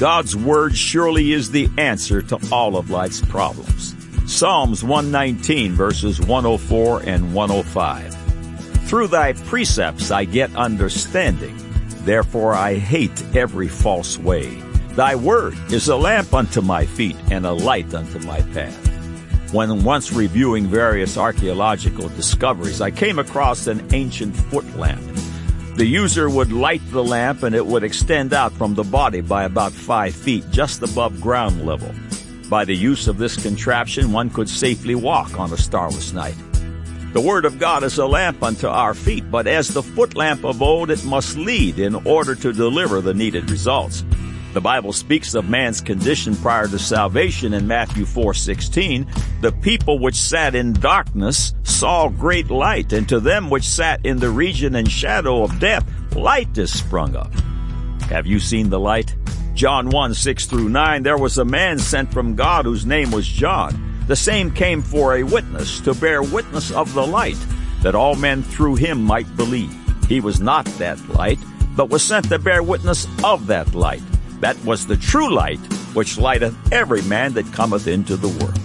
God's Word surely is the answer to all of life's problems. Psalms 119 verses 104 and 105. Through thy precepts I get understanding. Therefore I hate every false way. Thy word is a lamp unto my feet and a light unto my path. When once reviewing various archaeological discoveries, I came across an ancient foot lamp. The user would light the lamp and it would extend out from the body by about five feet, just above ground level. By the use of this contraption, one could safely walk on a starless night. The Word of God is a lamp unto our feet, but as the foot lamp of old, it must lead in order to deliver the needed results. The Bible speaks of man's condition prior to salvation in Matthew 4:16. The people which sat in darkness saw great light, and to them which sat in the region and shadow of death, light is sprung up. Have you seen the light? John 1, 6 through 9, there was a man sent from God whose name was John. The same came for a witness, to bear witness of the light, that all men through him might believe. He was not that light, but was sent to bear witness of that light. That was the true light, which lighteth every man that cometh into the world.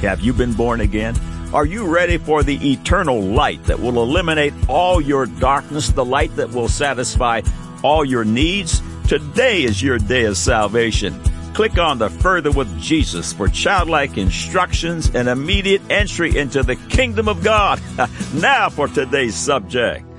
Have you been born again? Are you ready for the eternal light that will eliminate all your darkness, the light that will satisfy all your needs? Today is your day of salvation. Click on the Further with Jesus for childlike instructions and immediate entry into the kingdom of God. now for today's subject.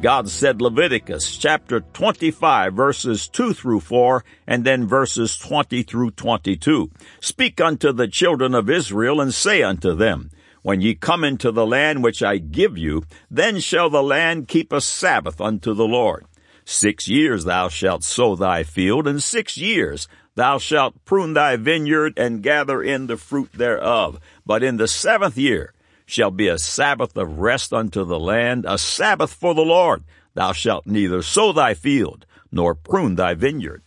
God said Leviticus chapter 25 verses 2 through 4 and then verses 20 through 22. Speak unto the children of Israel and say unto them, When ye come into the land which I give you, then shall the land keep a Sabbath unto the Lord. Six years thou shalt sow thy field, and six years thou shalt prune thy vineyard and gather in the fruit thereof. But in the seventh year shall be a Sabbath of rest unto the land, a Sabbath for the Lord. Thou shalt neither sow thy field, nor prune thy vineyard.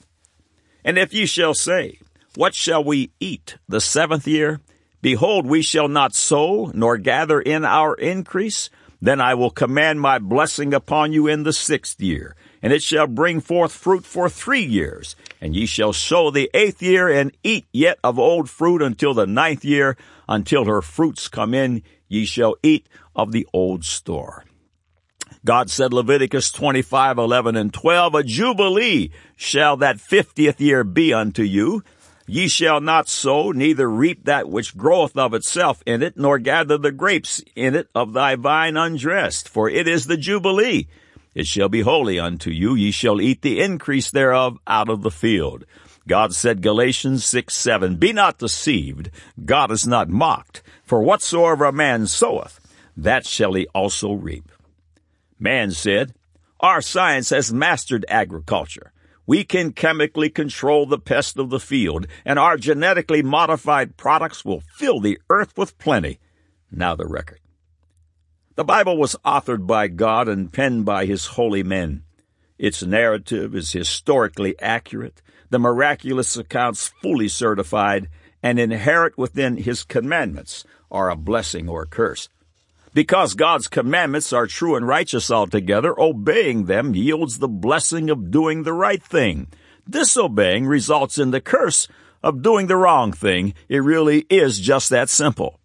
And if ye shall say, What shall we eat the seventh year? Behold, we shall not sow, nor gather in our increase. Then I will command my blessing upon you in the sixth year, and it shall bring forth fruit for three years. And ye shall sow the eighth year, and eat yet of old fruit until the ninth year, until her fruits come in, ye shall eat of the old store. God said Leviticus 25, 11 and 12, a jubilee shall that fiftieth year be unto you. Ye shall not sow, neither reap that which groweth of itself in it, nor gather the grapes in it of thy vine undressed, for it is the jubilee. It shall be holy unto you. Ye shall eat the increase thereof out of the field. God said Galatians 6, 7, Be not deceived. God is not mocked. For whatsoever a man soweth, that shall he also reap. Man said, Our science has mastered agriculture. We can chemically control the pest of the field, and our genetically modified products will fill the earth with plenty. Now the record. The Bible was authored by God and penned by His holy men. Its narrative is historically accurate, the miraculous accounts fully certified, and inherent within His commandments are a blessing or a curse. Because God's commandments are true and righteous altogether, obeying them yields the blessing of doing the right thing. Disobeying results in the curse of doing the wrong thing. It really is just that simple.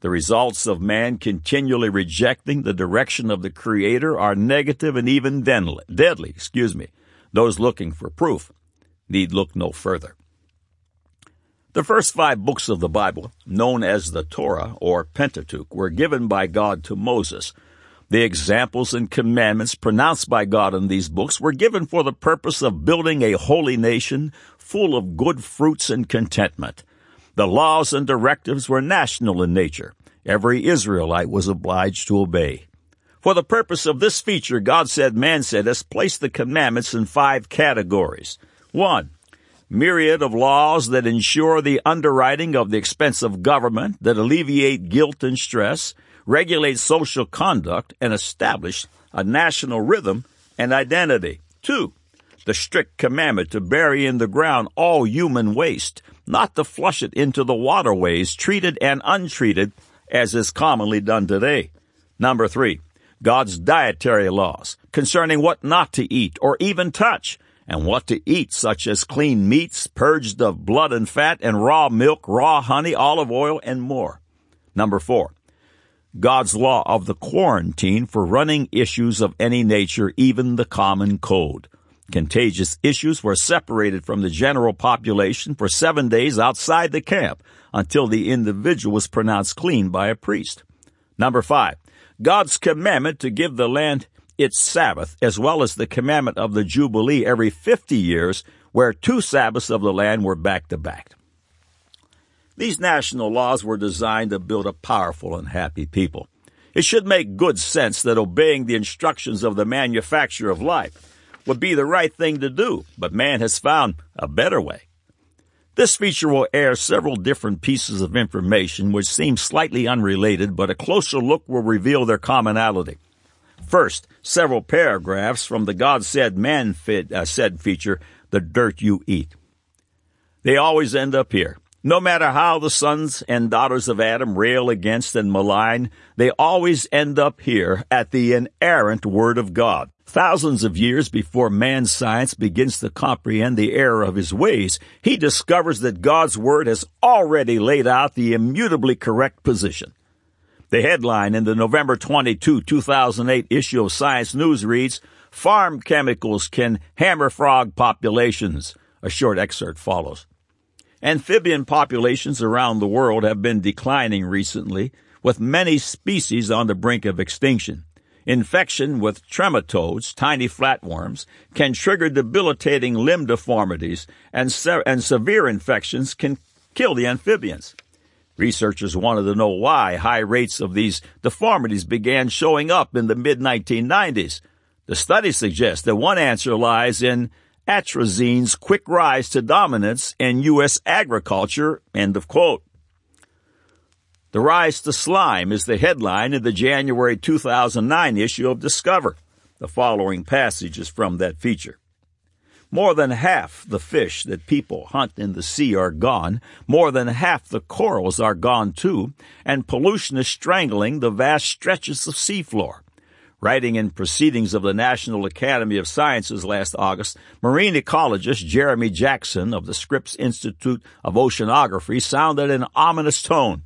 The results of man continually rejecting the direction of the Creator are negative and even deadly. Excuse me. Those looking for proof need look no further. The first five books of the Bible, known as the Torah or Pentateuch, were given by God to Moses. The examples and commandments pronounced by God in these books were given for the purpose of building a holy nation full of good fruits and contentment. The laws and directives were national in nature. Every Israelite was obliged to obey. For the purpose of this feature, God said, man said, has placed the commandments in five categories. One, myriad of laws that ensure the underwriting of the expense of government, that alleviate guilt and stress, regulate social conduct, and establish a national rhythm and identity. Two, the strict commandment to bury in the ground all human waste, not to flush it into the waterways, treated and untreated, as is commonly done today. Number three, God's dietary laws concerning what not to eat or even touch, and what to eat, such as clean meats, purged of blood and fat, and raw milk, raw honey, olive oil, and more. Number four, God's law of the quarantine for running issues of any nature, even the common cold. Contagious issues were separated from the general population for seven days outside the camp until the individual was pronounced clean by a priest. Number five, God's commandment to give the land its Sabbath, as well as the commandment of the Jubilee every 50 years, where two Sabbaths of the land were back to back. These national laws were designed to build a powerful and happy people. It should make good sense that obeying the instructions of the manufacturer of life would be the right thing to do, but man has found a better way. This feature will air several different pieces of information which seem slightly unrelated, but a closer look will reveal their commonality. First, several paragraphs from the God Said Man uh, Said feature, The Dirt You Eat. They always end up here. No matter how the sons and daughters of Adam rail against and malign, they always end up here at the inerrant Word of God. Thousands of years before man's science begins to comprehend the error of his ways, he discovers that God's Word has already laid out the immutably correct position. The headline in the November 22, 2008 issue of Science News reads, Farm chemicals can hammer frog populations. A short excerpt follows. Amphibian populations around the world have been declining recently, with many species on the brink of extinction. Infection with trematodes, tiny flatworms, can trigger debilitating limb deformities, and, se- and severe infections can kill the amphibians. Researchers wanted to know why high rates of these deformities began showing up in the mid 1990s. The study suggests that one answer lies in atrazine's quick rise to dominance in U.S. agriculture, end of quote. The Rise to Slime is the headline in the January 2009 issue of Discover. The following passage is from that feature. More than half the fish that people hunt in the sea are gone. More than half the corals are gone too, and pollution is strangling the vast stretches of seafloor. Writing in Proceedings of the National Academy of Sciences last August, marine ecologist Jeremy Jackson of the Scripps Institute of Oceanography sounded an ominous tone.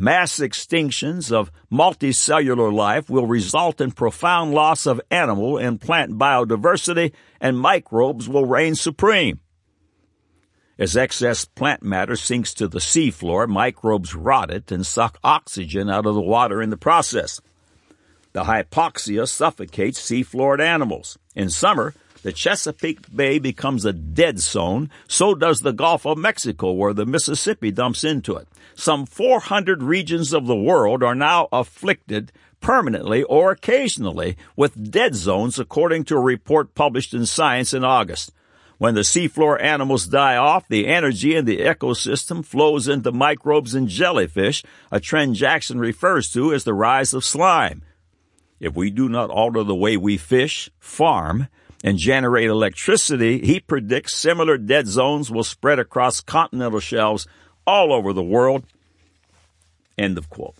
Mass extinctions of multicellular life will result in profound loss of animal and plant biodiversity, and microbes will reign supreme. As excess plant matter sinks to the seafloor, microbes rot it and suck oxygen out of the water in the process. The hypoxia suffocates seafloor animals. In summer, the Chesapeake Bay becomes a dead zone. So does the Gulf of Mexico, where the Mississippi dumps into it. Some 400 regions of the world are now afflicted permanently or occasionally with dead zones, according to a report published in Science in August. When the seafloor animals die off, the energy in the ecosystem flows into microbes and jellyfish, a trend Jackson refers to as the rise of slime. If we do not alter the way we fish, farm, and generate electricity, he predicts similar dead zones will spread across continental shelves all over the world. End of quote.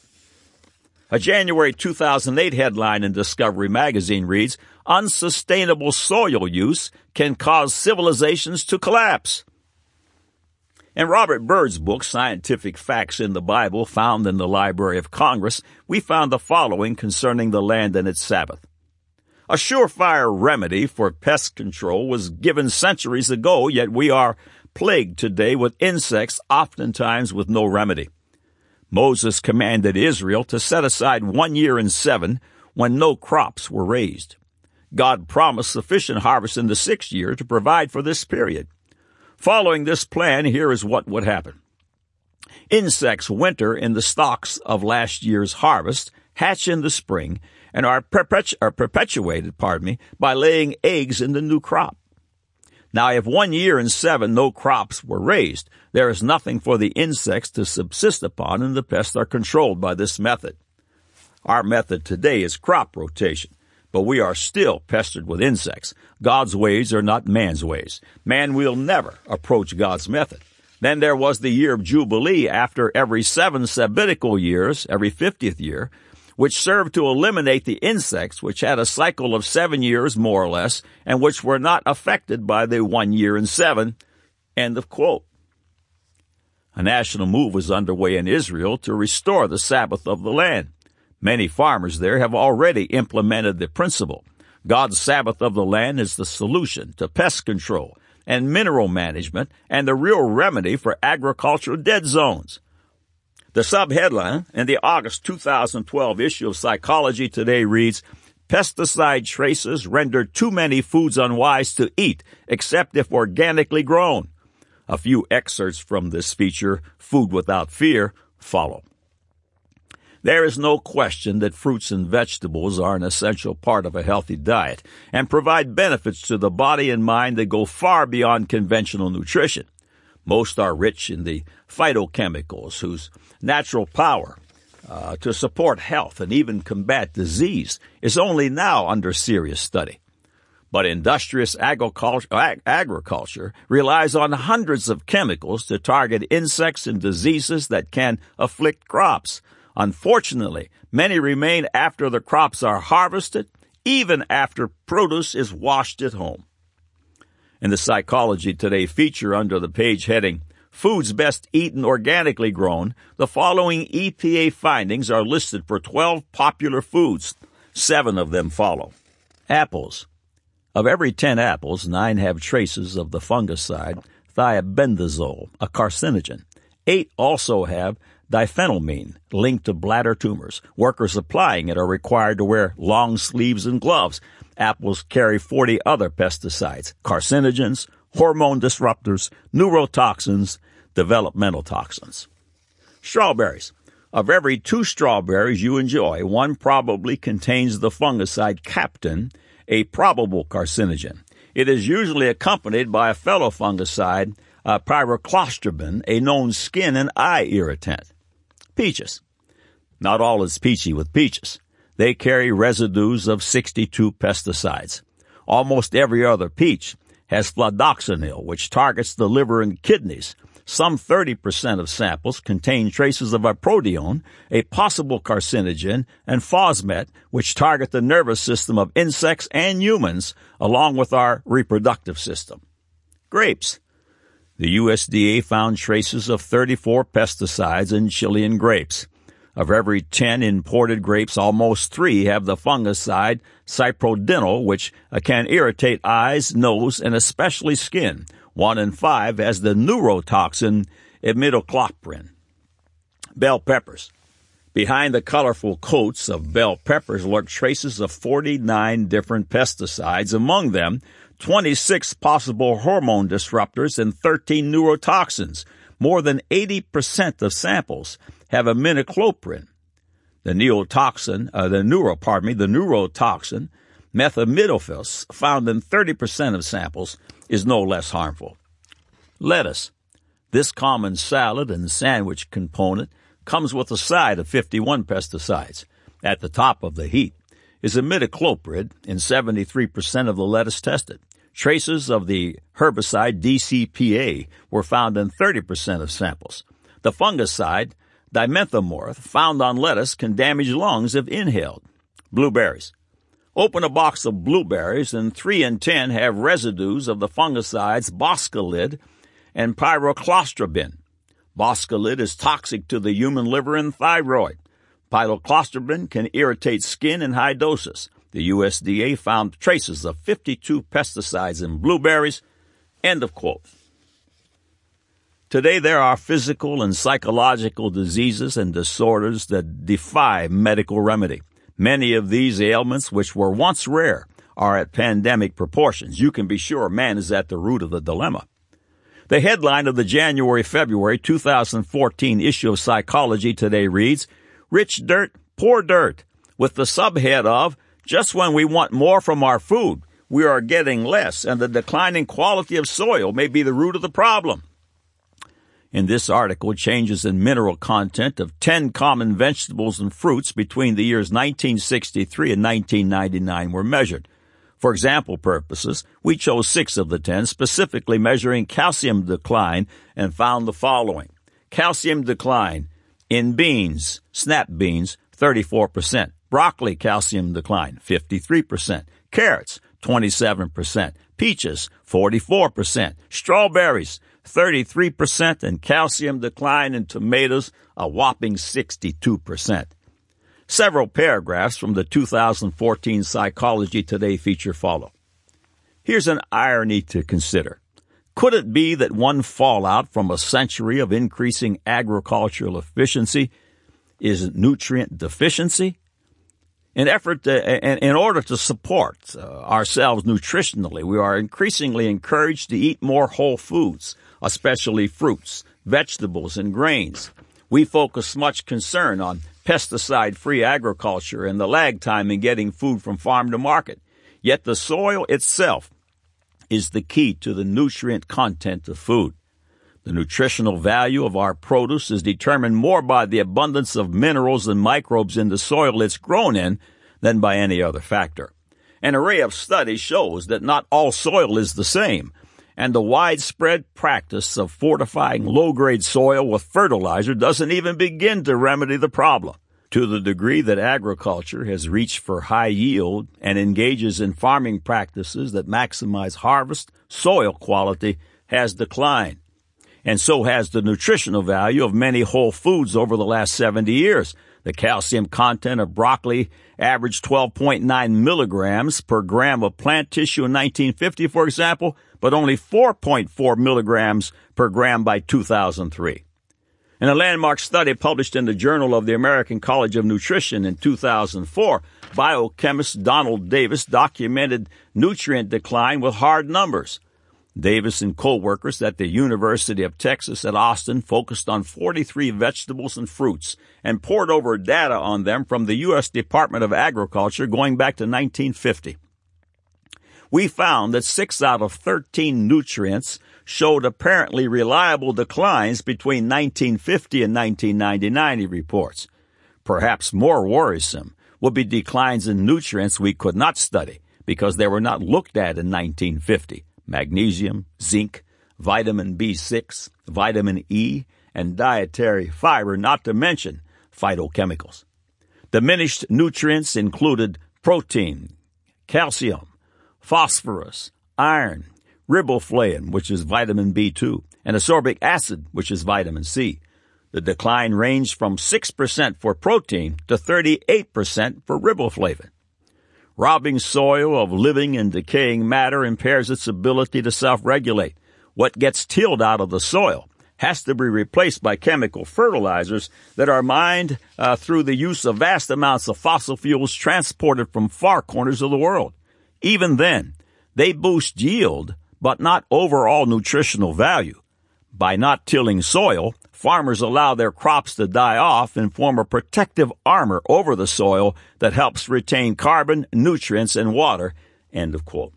A January 2008 headline in Discovery magazine reads, Unsustainable soil use can cause civilizations to collapse. In Robert Byrd's book, Scientific Facts in the Bible, found in the Library of Congress, we found the following concerning the land and its Sabbath. A surefire remedy for pest control was given centuries ago, yet we are plagued today with insects, oftentimes with no remedy. Moses commanded Israel to set aside one year in seven when no crops were raised. God promised sufficient harvest in the sixth year to provide for this period. Following this plan, here is what would happen. Insects winter in the stalks of last year's harvest, hatch in the spring, and are, perpetu- are perpetuated, pardon me, by laying eggs in the new crop. Now, if one year in seven no crops were raised, there is nothing for the insects to subsist upon, and the pests are controlled by this method. Our method today is crop rotation but we are still pestered with insects. God's ways are not man's ways. Man will never approach God's method. Then there was the year of Jubilee after every seven sabbatical years, every 50th year, which served to eliminate the insects which had a cycle of seven years more or less and which were not affected by the one year and seven. End of quote. A national move is underway in Israel to restore the Sabbath of the land. Many farmers there have already implemented the principle. God's Sabbath of the land is the solution to pest control and mineral management and the real remedy for agricultural dead zones. The subheadline in the August 2012 issue of Psychology Today reads, Pesticide traces render too many foods unwise to eat, except if organically grown. A few excerpts from this feature, Food Without Fear, follow. There is no question that fruits and vegetables are an essential part of a healthy diet and provide benefits to the body and mind that go far beyond conventional nutrition. Most are rich in the phytochemicals whose natural power uh, to support health and even combat disease is only now under serious study. But industrious agriculture, ag- agriculture relies on hundreds of chemicals to target insects and diseases that can afflict crops. Unfortunately, many remain after the crops are harvested, even after produce is washed at home. In the Psychology Today feature under the page heading, Foods Best Eaten Organically Grown, the following EPA findings are listed for 12 popular foods. Seven of them follow. Apples. Of every 10 apples, nine have traces of the fungicide thiabendazole, a carcinogen. Eight also have diphenylamine linked to bladder tumors. Workers applying it are required to wear long sleeves and gloves. Apples carry 40 other pesticides, carcinogens, hormone disruptors, neurotoxins, developmental toxins. Strawberries. Of every two strawberries you enjoy, one probably contains the fungicide captan, a probable carcinogen. It is usually accompanied by a fellow fungicide, uh, pyraclostrobin, a known skin and eye irritant. Peaches. Not all is peachy with peaches. They carry residues of 62 pesticides. Almost every other peach has fludioxonil, which targets the liver and kidneys. Some 30% of samples contain traces of iprodione, a possible carcinogen, and phosmet, which target the nervous system of insects and humans, along with our reproductive system. Grapes. The USDA found traces of 34 pesticides in Chilean grapes. Of every 10 imported grapes, almost three have the fungicide cyprodinil, which uh, can irritate eyes, nose, and especially skin. One in five has the neurotoxin imidacloprid. Bell peppers. Behind the colorful coats of bell peppers lurk traces of 49 different pesticides, among them 26 possible hormone disruptors, and 13 neurotoxins. More than 80% of samples have imidacloprid. The neotoxin, uh, the neuro, pardon me, the neurotoxin, methamidophos, found in 30% of samples, is no less harmful. Lettuce. This common salad and sandwich component comes with a side of 51 pesticides. At the top of the heap is imidacloprid in 73% of the lettuce tested. Traces of the herbicide DCPA were found in 30% of samples. The fungicide dimethomorph found on lettuce can damage lungs if inhaled. Blueberries. Open a box of blueberries and 3 in 10 have residues of the fungicides boscalid and pyraclostrobin. Boscalid is toxic to the human liver and thyroid. Pyraclostrobin can irritate skin in high doses. The USDA found traces of 52 pesticides in blueberries. End of quote. Today there are physical and psychological diseases and disorders that defy medical remedy. Many of these ailments, which were once rare, are at pandemic proportions. You can be sure man is at the root of the dilemma. The headline of the January February 2014 issue of Psychology Today reads, Rich Dirt, Poor Dirt, with the subhead of just when we want more from our food, we are getting less, and the declining quality of soil may be the root of the problem. In this article, changes in mineral content of 10 common vegetables and fruits between the years 1963 and 1999 were measured. For example purposes, we chose six of the 10, specifically measuring calcium decline, and found the following. Calcium decline in beans, snap beans, 34%. Broccoli calcium decline, 53%. Carrots, 27%. Peaches, 44%. Strawberries, 33%. And calcium decline in tomatoes, a whopping 62%. Several paragraphs from the 2014 Psychology Today feature follow. Here's an irony to consider. Could it be that one fallout from a century of increasing agricultural efficiency is nutrient deficiency? In effort to, in order to support uh, ourselves nutritionally, we are increasingly encouraged to eat more whole foods, especially fruits, vegetables, and grains. We focus much concern on pesticide-free agriculture and the lag time in getting food from farm to market. Yet the soil itself is the key to the nutrient content of food. The nutritional value of our produce is determined more by the abundance of minerals and microbes in the soil it's grown in than by any other factor. An array of studies shows that not all soil is the same, and the widespread practice of fortifying low-grade soil with fertilizer doesn't even begin to remedy the problem. To the degree that agriculture has reached for high yield and engages in farming practices that maximize harvest, soil quality has declined. And so has the nutritional value of many whole foods over the last 70 years. The calcium content of broccoli averaged 12.9 milligrams per gram of plant tissue in 1950, for example, but only 4.4 milligrams per gram by 2003. In a landmark study published in the Journal of the American College of Nutrition in 2004, biochemist Donald Davis documented nutrient decline with hard numbers. Davis and co-workers at the University of Texas at Austin focused on 43 vegetables and fruits and pored over data on them from the U.S. Department of Agriculture going back to 1950. We found that 6 out of 13 nutrients showed apparently reliable declines between 1950 and 1999, he reports. Perhaps more worrisome would be declines in nutrients we could not study because they were not looked at in 1950 magnesium, zinc, vitamin B6, vitamin E, and dietary fiber, not to mention phytochemicals. Diminished nutrients included protein, calcium, phosphorus, iron, riboflavin, which is vitamin B2, and ascorbic acid, which is vitamin C. The decline ranged from 6% for protein to 38% for riboflavin. Robbing soil of living and decaying matter impairs its ability to self-regulate. What gets tilled out of the soil has to be replaced by chemical fertilizers that are mined uh, through the use of vast amounts of fossil fuels transported from far corners of the world. Even then, they boost yield, but not overall nutritional value. By not tilling soil, farmers allow their crops to die off and form a protective armor over the soil that helps retain carbon, nutrients, and water. End of quote.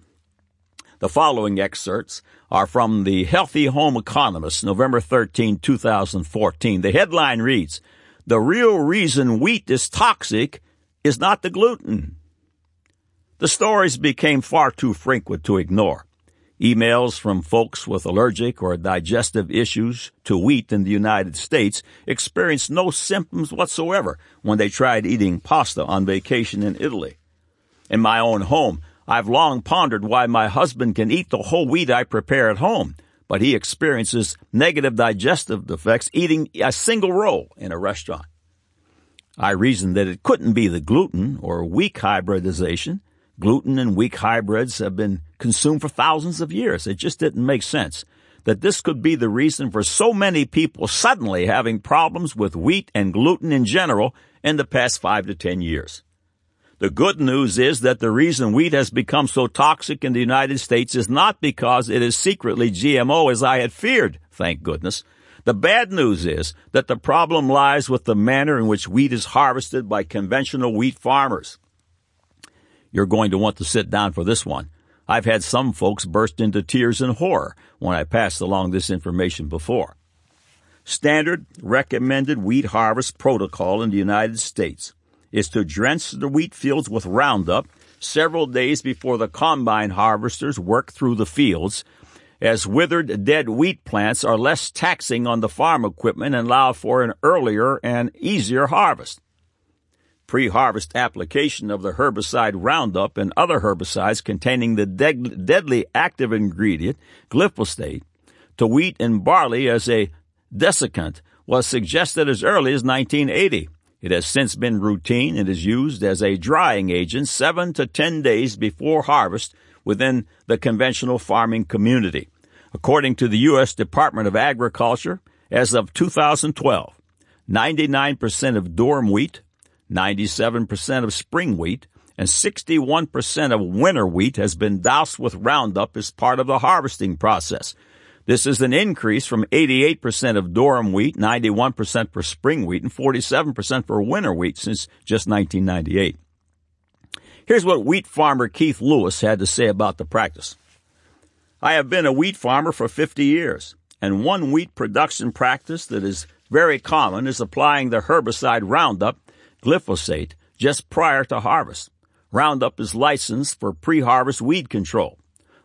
The following excerpts are from the Healthy Home Economist, November 13, 2014. The headline reads, The real reason wheat is toxic is not the gluten. The stories became far too frequent to ignore. Emails from folks with allergic or digestive issues to wheat in the United States experienced no symptoms whatsoever when they tried eating pasta on vacation in Italy. In my own home, I've long pondered why my husband can eat the whole wheat I prepare at home, but he experiences negative digestive defects eating a single roll in a restaurant. I reasoned that it couldn't be the gluten or weak hybridization Gluten and wheat hybrids have been consumed for thousands of years. It just didn't make sense that this could be the reason for so many people suddenly having problems with wheat and gluten in general in the past five to ten years. The good news is that the reason wheat has become so toxic in the United States is not because it is secretly GMO as I had feared, thank goodness. The bad news is that the problem lies with the manner in which wheat is harvested by conventional wheat farmers. You're going to want to sit down for this one. I've had some folks burst into tears in horror when I passed along this information before. Standard recommended wheat harvest protocol in the United States is to drench the wheat fields with Roundup several days before the combine harvesters work through the fields, as withered dead wheat plants are less taxing on the farm equipment and allow for an earlier and easier harvest. Pre-harvest application of the herbicide Roundup and other herbicides containing the de- deadly active ingredient glyphosate to wheat and barley as a desiccant was suggested as early as 1980. It has since been routine and is used as a drying agent seven to ten days before harvest within the conventional farming community. According to the U.S. Department of Agriculture, as of 2012, 99% of durum wheat, 97% of spring wheat, and 61% of winter wheat has been doused with Roundup as part of the harvesting process. This is an increase from 88% of durum wheat, 91% for spring wheat, and 47% for winter wheat since just 1998. Here's what wheat farmer Keith Lewis had to say about the practice. I have been a wheat farmer for 50 years, and one wheat production practice that is very common is applying the herbicide Roundup, glyphosate, just prior to harvest. Roundup is licensed for pre-harvest weed control.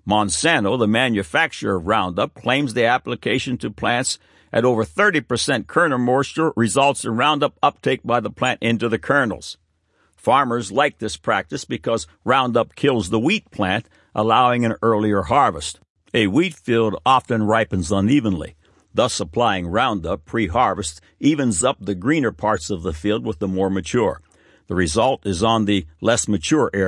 Monsanto, the manufacturer of Roundup, claims the application to plants at over 30% kernel moisture results in Roundup uptake by the plant into the kernels. Farmers like this practice because Roundup kills the wheat plant, allowing an earlier harvest. A wheat field often ripens unevenly. Thus, applying Roundup pre-harvest evens up the greener parts of the field with the more mature. The result is on the less mature area